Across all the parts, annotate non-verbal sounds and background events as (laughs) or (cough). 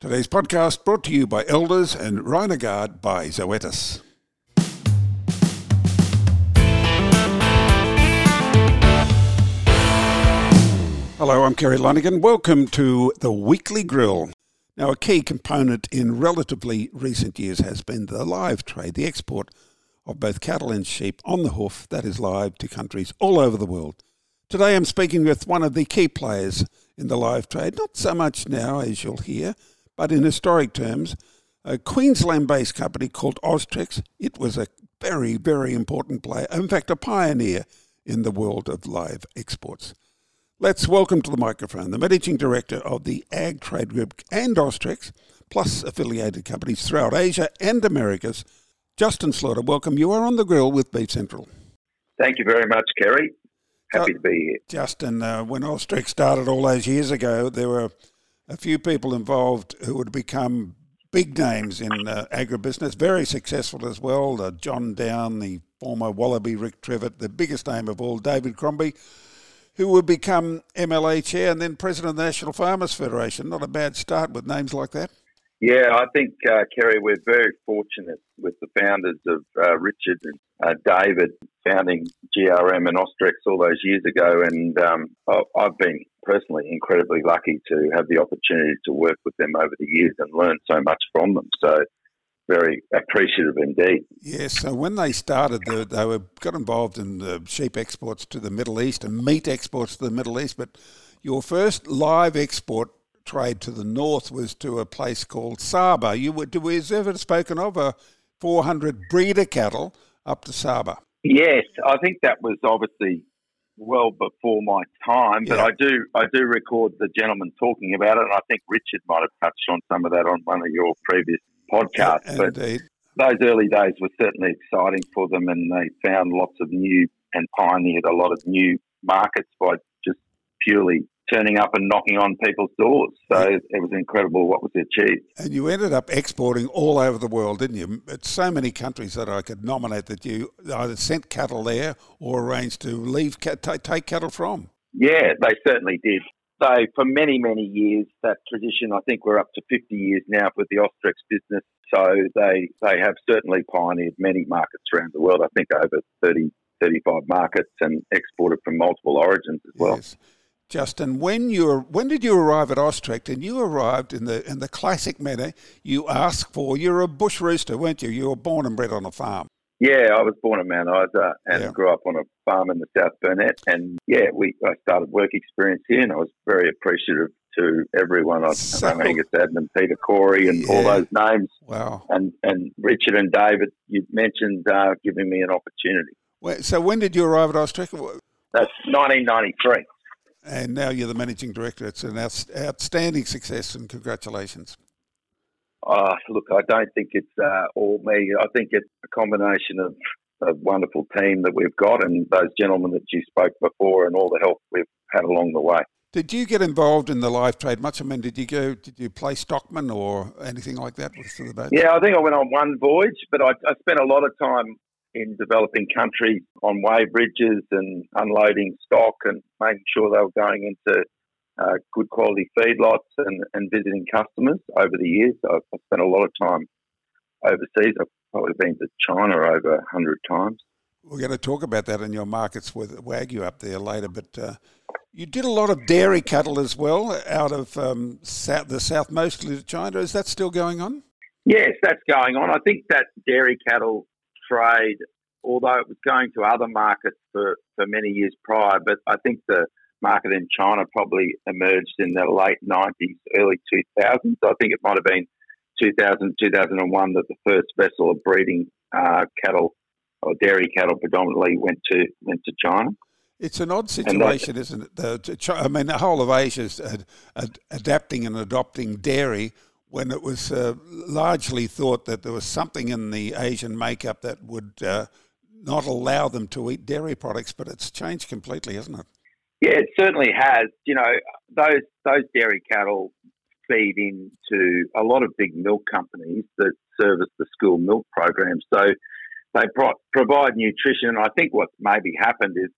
Today's podcast brought to you by Elders and Rhinogard by Zoetis. Hello, I'm Kerry Lonergan. Welcome to the Weekly Grill. Now, a key component in relatively recent years has been the live trade, the export of both cattle and sheep on the hoof, that is live, to countries all over the world. Today I'm speaking with one of the key players in the live trade, not so much now, as you'll hear, but in historic terms, a Queensland based company called Austrex, it was a very, very important player, in fact, a pioneer in the world of live exports. Let's welcome to the microphone the Managing Director of the AgTrade Group and Austrex, plus affiliated companies throughout Asia and Americas, Justin Slaughter. Welcome. You are on the grill with Beef Central. Thank you very much, Kerry. Happy to be here. Justin, uh, when Austrex started all those years ago, there were a few people involved who would become big names in uh, agribusiness, very successful as well. Uh, John Down, the former Wallaby Rick Trevitt, the biggest name of all, David Crombie, who would become MLA chair and then president of the National Farmers Federation. Not a bad start with names like that. Yeah, I think, uh, Kerry, we're very fortunate with the founders of uh, Richard and uh, David founding GRM and Austrex all those years ago. And um, I've been personally incredibly lucky to have the opportunity to work with them over the years and learn so much from them. So, very appreciative indeed. Yes, so when they started, they, they were got involved in the sheep exports to the Middle East and meat exports to the Middle East. But your first live export trade to the north was to a place called Sabah. You were, was ever spoken of a 400 breeder cattle up to Sabah? Yes, I think that was obviously well before my time, but yeah. I do I do record the gentleman talking about it, and I think Richard might have touched on some of that on one of your previous podcasts. Yeah, but indeed. those early days were certainly exciting for them, and they found lots of new and pioneered a lot of new markets by just purely turning up and knocking on people's doors. So it was incredible what was achieved. And you ended up exporting all over the world, didn't you? It's so many countries that I could nominate that you either sent cattle there or arranged to leave take cattle from. Yeah, they certainly did. So for many, many years, that tradition, I think we're up to 50 years now with the Austrex business. So they, they have certainly pioneered many markets around the world. I think over 30, 35 markets and exported from multiple origins as well. Yes. Justin, when you when did you arrive at Austrex? And you arrived in the in the classic manner you asked for. You're a bush rooster, weren't you? You were born and bred on a farm. Yeah, I was born in Mount Isa and yeah. grew up on a farm in the South Burnett. And yeah, we I started work experience here, and I was very appreciative to everyone. I so, Angus Adnan, Peter Corey, and yeah. all those names. Wow. And and Richard and David, you mentioned uh, giving me an opportunity. Wait, so when did you arrive at Austrex? That's 1993 and now you're the managing director. It's an outstanding success, and congratulations. Uh, look, I don't think it's uh, all me. I think it's a combination of a wonderful team that we've got and those gentlemen that you spoke before and all the help we've had along the way. Did you get involved in the live trade much? I mean, did you go? Did you play stockman or anything like that with the boat? Yeah, I think I went on one voyage, but I, I spent a lot of time in developing countries on way bridges and unloading stock and making sure they were going into uh, good quality feedlots and, and visiting customers over the years. I've, I've spent a lot of time overseas. I've probably been to China over 100 times. We're going to talk about that in your markets with Wagyu up there later, but uh, you did a lot of dairy cattle as well out of um, south, the south, mostly to China. Is that still going on? Yes, that's going on. I think that dairy cattle trade, although it was going to other markets for, for many years prior, but I think the market in China probably emerged in the late 90s, early 2000s. I think it might have been 2000, 2001 that the first vessel of breeding uh, cattle or dairy cattle predominantly went to went to China. It's an odd situation, isn't it? The, I mean, the whole of Asia is ad, ad, adapting and adopting dairy when it was uh, largely thought that there was something in the Asian makeup that would uh, not allow them to eat dairy products, but it's changed completely, hasn't it? Yeah, it certainly has. You know, those those dairy cattle feed into a lot of big milk companies that service the school milk program. So they pro- provide nutrition. I think what maybe happened is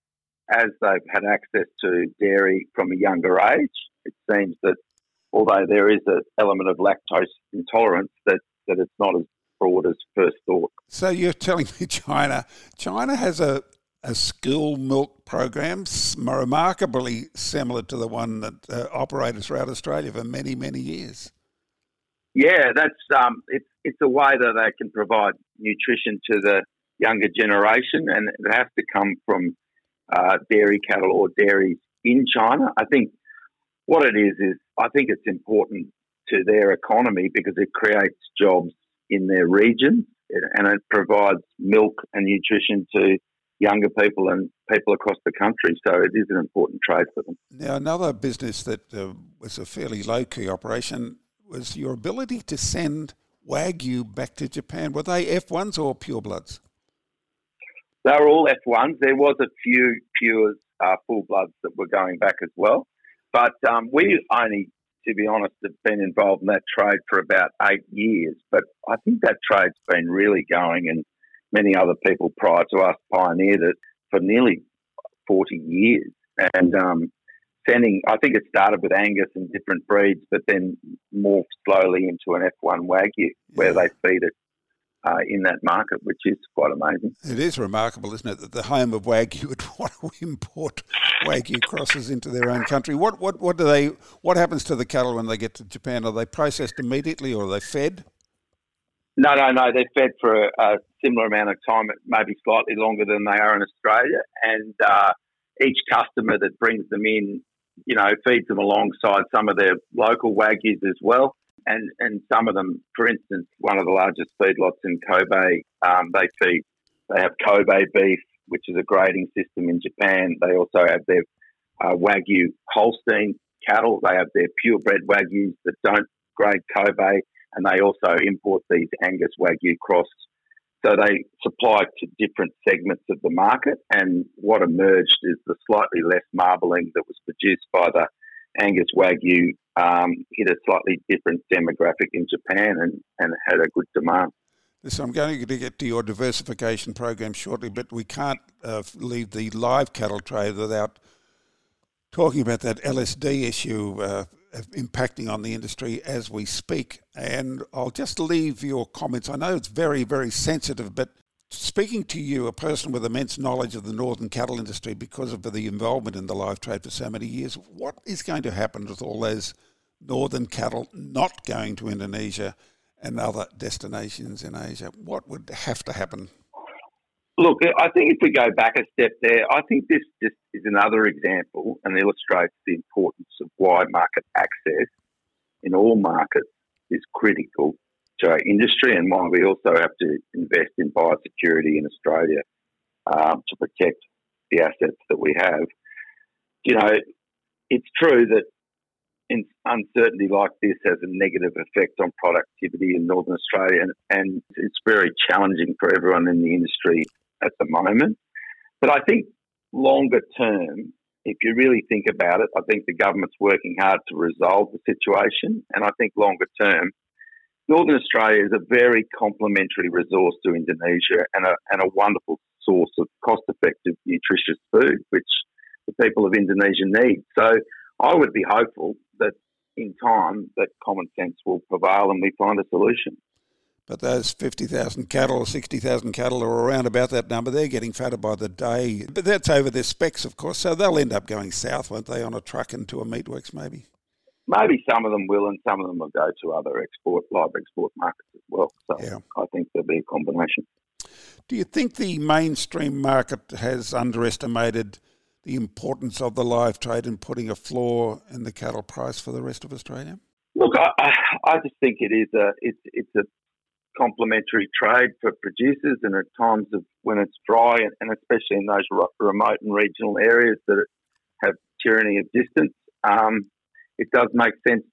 as they've had access to dairy from a younger age, it seems that although there is an element of lactose intolerance, that, that it's not as broad as first thought. So you're telling me China, China has a, a school milk program remarkably similar to the one that uh, operated throughout Australia for many, many years. Yeah, that's um, it's it's a way that they can provide nutrition to the younger generation, and it has to come from uh, dairy cattle or dairies in China. I think what it is is I think it's important to their economy because it creates jobs in their region and it provides milk and nutrition to younger people and people across the country. So it is an important trade for them. Now, another business that uh, was a fairly low key operation was your ability to send Wagyu back to Japan. Were they F1s or purebloods? They were all F1s. There was a few pure uh, full bloods that were going back as well. But um, we only, to be honest, have been involved in that trade for about eight years. But I think that trade's been really going, and many other people prior to us pioneered it for nearly 40 years. And um, sending, I think it started with Angus and different breeds, but then morphed slowly into an F1 Wagyu where they feed it uh, in that market, which is quite amazing. It is remarkable, isn't it, that the home of Wagyu (laughs) would want to import Wagyu crosses into their own country. What, what, what do they? What happens to the cattle when they get to Japan? Are they processed immediately, or are they fed? No, no, no. They're fed for a, a similar amount of time, maybe slightly longer than they are in Australia, and uh, each customer that brings them in, you know, feeds them alongside some of their local wagyus as well and and some of them, for instance, one of the largest feedlots in Kobe, um, they feed they have Kobe beef, which is a grading system in Japan. They also have their uh, Wagyu Holstein cattle. They have their purebred Wagyus that don't grade Kobe, and they also import these Angus Wagyu cross. So they supply to different segments of the market, and what emerged is the slightly less marbling that was produced by the Angus Wagyu um, hit a slightly different demographic in Japan and, and had a good demand. So I'm going to get to your diversification program shortly, but we can't uh, leave the live cattle trade without talking about that LSD issue uh, impacting on the industry as we speak. And I'll just leave your comments. I know it's very, very sensitive, but speaking to you, a person with immense knowledge of the northern cattle industry because of the involvement in the live trade for so many years, what is going to happen with all those northern cattle not going to Indonesia and other destinations in Asia? What would have to happen? Look, I think if we go back a step there, I think this just is another example and illustrates the importance of why market access in all markets is critical to our industry and why we also have to invest in biosecurity in Australia um, to protect the assets that we have. You know, it's true that uncertainty like this has a negative effect on productivity in Northern Australia, and it's very challenging for everyone in the industry at the moment. But I think longer term, if you really think about it, I think the government's working hard to resolve the situation, and I think longer term, Northern Australia is a very complementary resource to Indonesia and a, and a wonderful source of cost effective, nutritious food, which the people of Indonesia need. So I would be hopeful that in time that common sense will prevail and we find a solution. But those 50,000 cattle or 60,000 cattle are around about that number. They're getting fatter by the day. But that's over their specs, of course. So they'll end up going south, won't they, on a truck into a meatworks maybe? Maybe some of them will, and some of them will go to other export, live export markets as well. So yeah. I think there'll be a combination. Do you think the mainstream market has underestimated the importance of the live trade in putting a floor in the cattle price for the rest of Australia? Look, I, I just think it is a it's it's a complementary trade for producers, and at times of when it's dry, and especially in those remote and regional areas that have tyranny of distance, um, it does make sense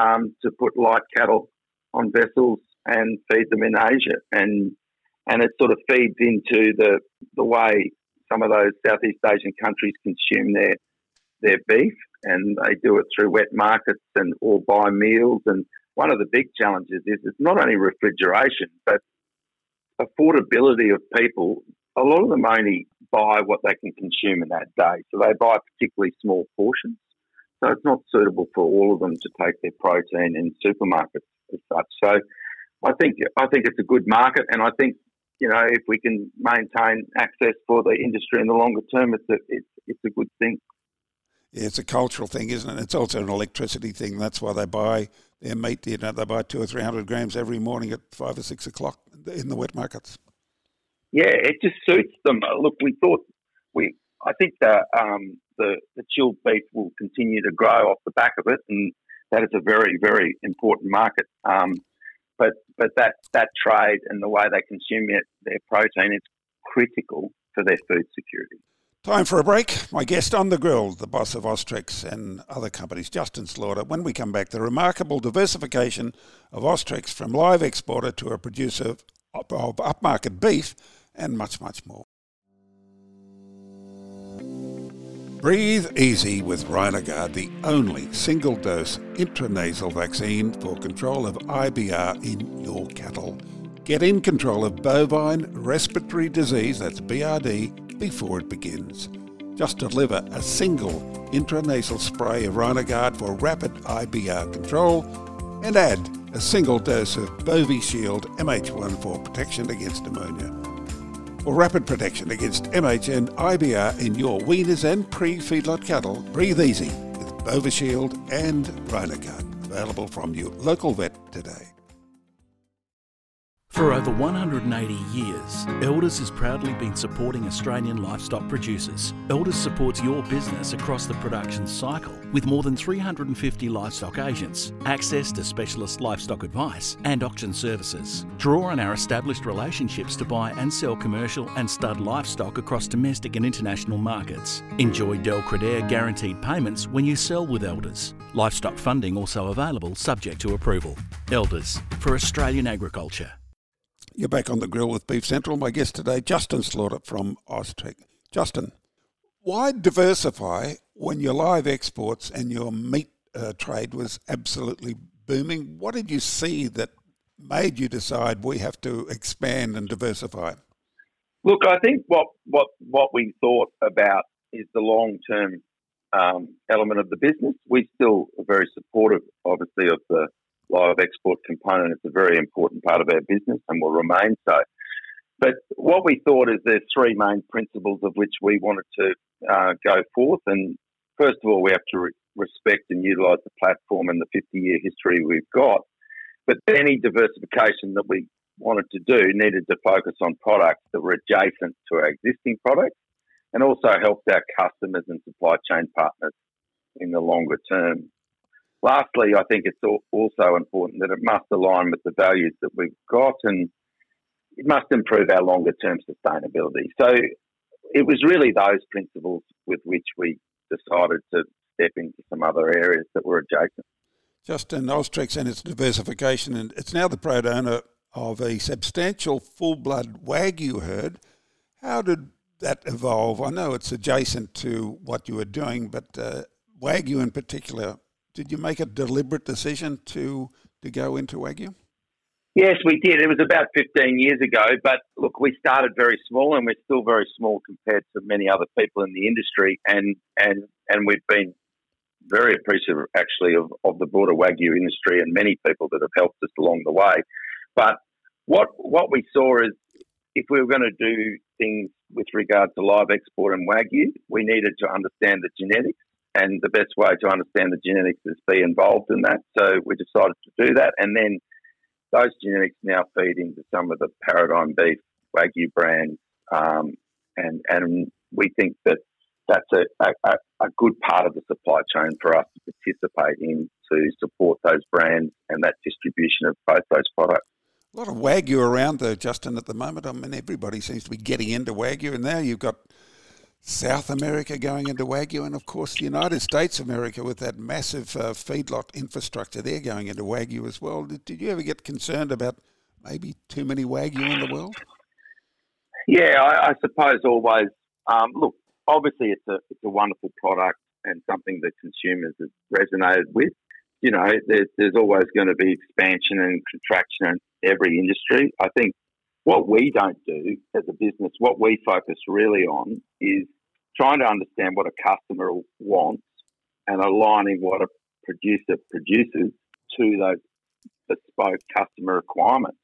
um, to put light cattle on vessels and feed them in Asia, and and it sort of feeds into the the way some of those Southeast Asian countries consume their their beef, and they do it through wet markets and or buy meals. And one of the big challenges is it's not only refrigeration, but affordability of people. A lot of them only buy what they can consume in that day, so they buy particularly small portions. So it's not suitable for all of them to take their protein in supermarkets as such. So I think I think it's a good market, and I think you know if we can maintain access for the industry in the longer term, it's a it's, it's a good thing. Yeah, it's a cultural thing, isn't it? It's also an electricity thing. That's why they buy their meat. You know, they buy two or three hundred grams every morning at five or six o'clock in the wet markets. Yeah, it just suits them. Look, we thought we. I think the um, the, the chilled beef will continue to grow off the back of it, and that is a very very important market. Um, but but that that trade and the way they consume it, their protein is critical for their food security. Time for a break. My guest on the grill, the boss of Austrex and other companies, Justin Slaughter. When we come back, the remarkable diversification of Austrex from live exporter to a producer of upmarket beef and much, much more. Breathe easy with Rhinogard, the only single dose intranasal vaccine for control of IBR in your cattle. Get in control of bovine respiratory disease, that's BRD, before it begins. Just deliver a single intranasal spray of Rhinogard for rapid IBR control and add a single dose of Bovishield MH1 for protection against pneumonia. For rapid protection against MH and IBR in your weaners and pre-feedlot cattle, breathe easy with Bovishield and Rhinogard. Available from your local vet today. For over 180 years, Elders has proudly been supporting Australian livestock producers. Elders supports your business across the production cycle with more than 350 livestock agents, access to specialist livestock advice and auction services. Draw on our established relationships to buy and sell commercial and stud livestock across domestic and international markets. Enjoy Del Credere guaranteed payments when you sell with Elders. Livestock funding also available subject to approval. Elders for Australian agriculture. You're back on the grill with Beef Central. My guest today, Justin Slaughter from Austrex. Justin, why diversify when your live exports and your meat uh, trade was absolutely booming? What did you see that made you decide we have to expand and diversify? Look, I think what what what we thought about is the long term um, element of the business. We still are very supportive, obviously, of the live export component. It's a very important part of our business and will remain so. But what we thought is there's three main principles of which we wanted to uh, go forth. And first of all, we have to re- respect and utilise the platform and the 50 year history we've got. But any diversification that we wanted to do needed to focus on products that were adjacent to our existing products and also helped our customers and supply chain partners in the longer term. Lastly, I think it's also important that it must align with the values that we've got and it must improve our longer term sustainability. So it was really those principles with which we decided to step into some other areas that were adjacent. Justin Austrex and its diversification, and it's now the proud owner of a substantial full blood Wagyu herd. How did that evolve? I know it's adjacent to what you were doing, but uh, Wagyu in particular did you make a deliberate decision to to go into Wagyu? Yes, we did. It was about 15 years ago, but look, we started very small and we're still very small compared to many other people in the industry and and and we've been very appreciative actually of, of the broader Wagyu industry and many people that have helped us along the way. But what what we saw is if we were going to do things with regard to live export and Wagyu, we needed to understand the genetics and the best way to understand the genetics is be involved in that. So we decided to do that, and then those genetics now feed into some of the Paradigm Beef Wagyu brands, um, and and we think that that's a, a, a, good part of the supply chain for us to participate in to support those brands and that distribution of both those products. A lot of Wagyu around though, Justin, at the moment. I mean, everybody seems to be getting into Wagyu, and now you've got South America going into Wagyu, and of course the United States of America with that massive uh, feedlot infrastructure, they're going into Wagyu as well. Did, did, you ever get concerned about maybe too many Wagyu in the world? Yeah, I, I suppose always. Um, look, obviously it's a it's a wonderful product and something that consumers have resonated with. You know, there's, there's always going to be expansion and contraction in every industry. I think what we don't do as a business, what we focus really on is trying to understand what a customer wants and aligning what a producer produces to those bespoke customer requirements.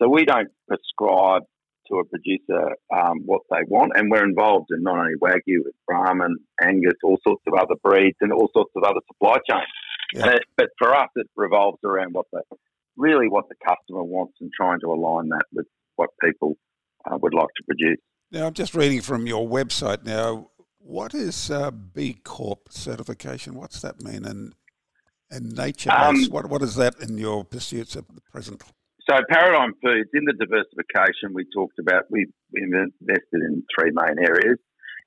So we don't prescribe to a producer um, what they want, and we're involved in not only Wagyu, but Brahman, Angus, all sorts of other breeds, and all sorts of other supply chains. Yeah. It, but for us, it revolves around what the really what the customer wants and trying to align that with what people uh, would like to produce. Now, I'm just reading from your website now. What is uh, B Corp certification? What's that mean? And and nature um, what what is that in your pursuits at the present? So Paradigm Foods in the diversification we talked about. We invested in three main areas.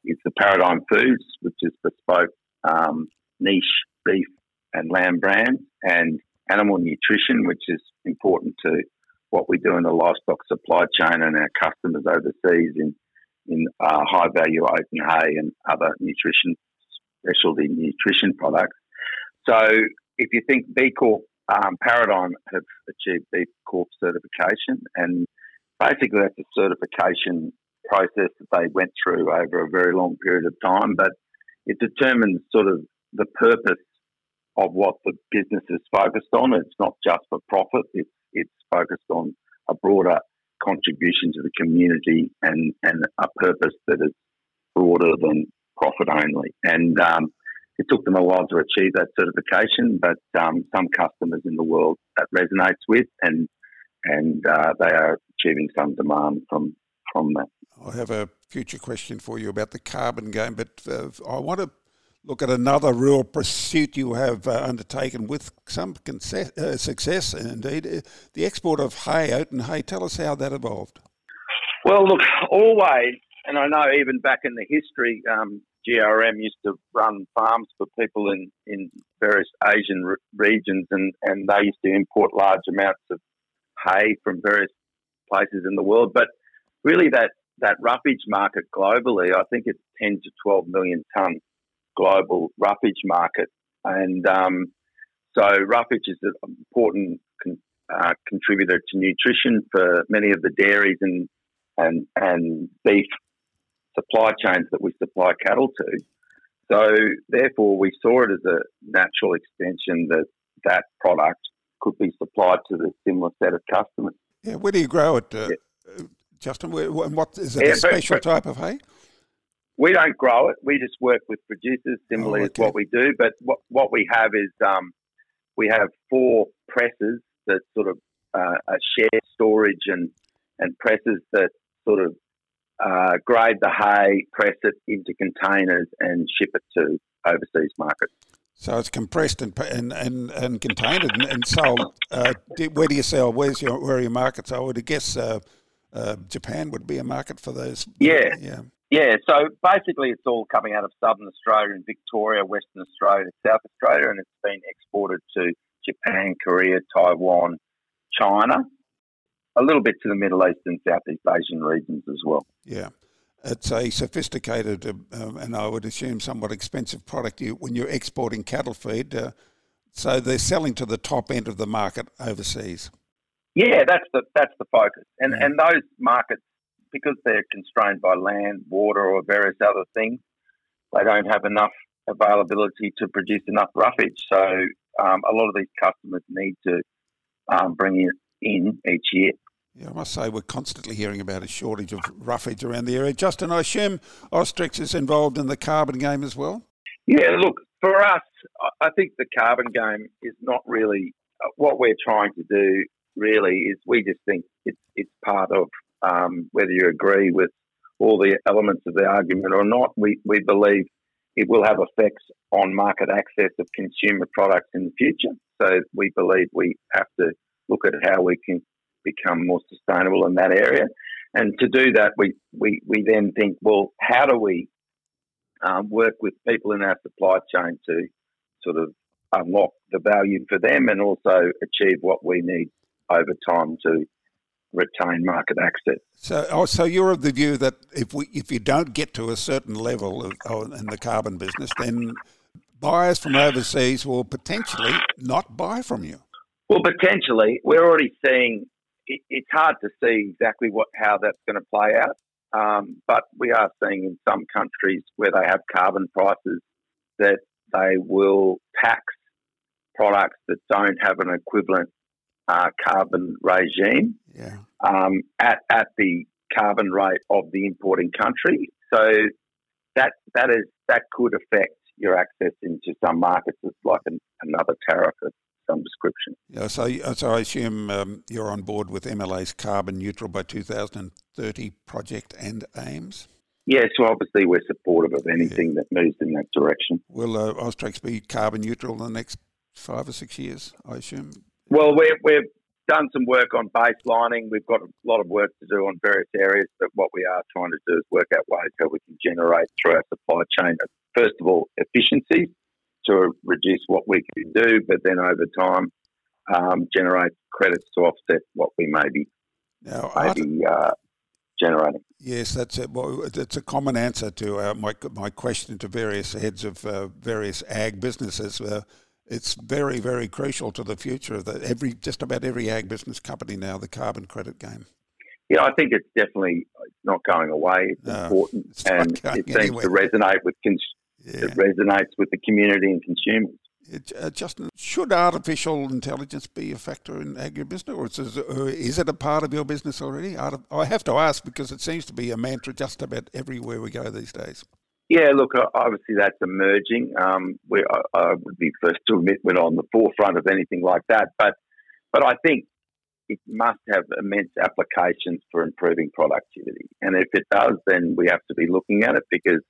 It's the Paradigm Foods, which is bespoke um, niche beef and lamb brands, and animal nutrition, which is important to what we do in the livestock supply chain and our customers overseas in in uh, high value oaten hay and other nutrition specialty nutrition products. So if you think B Corp um, Paradigm have achieved B Corp certification, and basically that's a certification process that they went through over a very long period of time, but it determines sort of the purpose of what the business is focused on. It's not just for profit; it's it's focused on a broader contribution to the community and and a purpose that is broader than profit only. And um, it took them a while to achieve that certification, but um, some customers in the world that resonates with, and and uh, they are achieving some demand from from that. I have a future question for you about the carbon game, but uh, I want to look at another real pursuit you have uh, undertaken with some uh, success, indeed, uh, the export of hay, oaten hay. Tell us how that evolved. Well, look, always, and I know even back in the history, um, GRM used to run farms for people in, in various Asian re- regions, and, and they used to import large amounts of hay from various places in the world. But really, that, that roughage market globally, I think it's 10 to 12 million tonne global roughage market. And um, so, roughage is an important con- uh, contributor to nutrition for many of the dairies and, and, and beef supply chains that we supply cattle to. So therefore, we saw it as a natural extension that that product could be supplied to the similar set of customers. Yeah, where do you grow it, uh, yeah. Justin? and what is it? Yeah, a special but, type of hay? We don't grow it. We just work with producers, similarly oh, okay. as what we do. But what what we have is um, we have four presses that sort of uh, share storage and and presses that sort of uh, grade the hay, press it into containers, and ship it to overseas markets. So it's compressed and and, and, and contained and, and sold. Uh, where do you sell? Where's your where are your markets? I would guess uh, uh, Japan would be a market for those. Yeah, yeah, yeah. So basically, it's all coming out of Southern Australia and Victoria, Western Australia, South Australia, and it's been exported to Japan, Korea, Taiwan, China, a little bit to the Middle East and Southeast Asian regions as well. Yeah. It's a sophisticated uh, and I would assume somewhat expensive product you, when you're exporting cattle feed. Uh, so they're selling to the top end of the market overseas. Yeah, that's the that's the focus, and yeah. and those markets because they're constrained by land, water, or various other things, they don't have enough availability to produce enough roughage. So um, a lot of these customers need to um, bring it in each year. Yeah, I must say we're constantly hearing about a shortage of roughage around the area. Justin, I assume Austrex is involved in the carbon game as well? Yeah, look, for us, I think the carbon game is not really uh, what we're trying to do, really, is we just think it's, it's part of um, whether you agree with all the elements of the argument or not. We, we believe it will have effects on market access of consumer products in the future. So we believe we have to look at how we can become more sustainable in that area. And to do that, we, we, we then think, well, how do we um, work with people in our supply chain to sort of unlock the value for them and also achieve what we need over time to retain market access. So, oh, so you're of the view that if we if you don't get to a certain level of, oh, in the carbon business, then buyers from overseas will potentially not buy from you. Well, potentially, we're already seeing it, it's hard to see exactly what how that's going to play out. Um, but we are seeing in some countries where they have carbon prices that they will tax products that don't have an equivalent uh, carbon regime Yeah. um, at, at the carbon rate of the importing country. So that that is that could affect your access into some markets. It's like an, another tariff of some description. Yeah, so, so I assume um, you're on board with MLA's carbon neutral by 2030 project and aims. Yeah, so obviously we're supportive of anything that moves in that direction. Will uh, Austrex be carbon neutral in the next five or six years, I assume? Well, we're, we've done some work on baselining. We've got a lot of work to do on various areas, but what we are trying to do is work out ways how we can generate through our supply chain, first of all, efficiency to reduce what we can do, but then over time, um, generate credits to offset what we may be, Now, may Art- be uh, generating. Yes, that's it. Well, it's a common answer to uh, my my question to various heads of uh, various ag businesses. Uh, it's very, very crucial to the future of the, every just about every ag business company now. The carbon credit game. Yeah, I think it's definitely not going away. It's No, important, it's and it seems to resonate with cons- Yeah. it resonates with the community and consumers. It, uh, Justin, should artificial intelligence be a factor in agribusiness, or is, is it a part of your business already? I have to ask because it seems to be a mantra just about everywhere we go these days. Yeah, look, uh, obviously that's emerging. Um, we, I, I would be first to admit we're not on the forefront of anything like that, but but I think it must have immense applications for improving productivity. And if it does, then we have to be looking at it because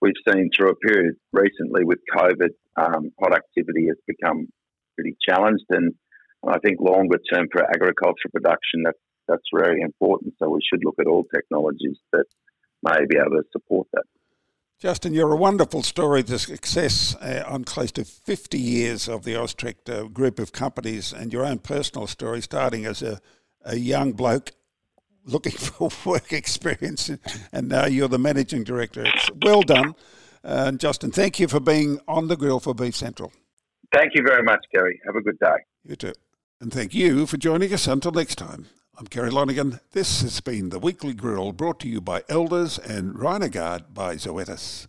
we've seen through a period recently with COVID, um, productivity has become pretty challenged, and I think longer term for agriculture production, that's that's very important. So we should look at all technologies that may be able to support that. Justin, you're a wonderful story to success uh, on close to 50 years of the Austrex uh, group of companies and your own personal story, starting as a, a young bloke looking (laughs) for work experience, and now you're the managing director. It's well done. Uh, and Justin, thank you for being on the grill for Beef Central. Thank you very much, Gary. Have a good day. You too. And thank you for joining us until next time. I'm Kerry Lonergan. This has been the Weekly Grill brought to you by Elders and Rhinogard by Zoetis.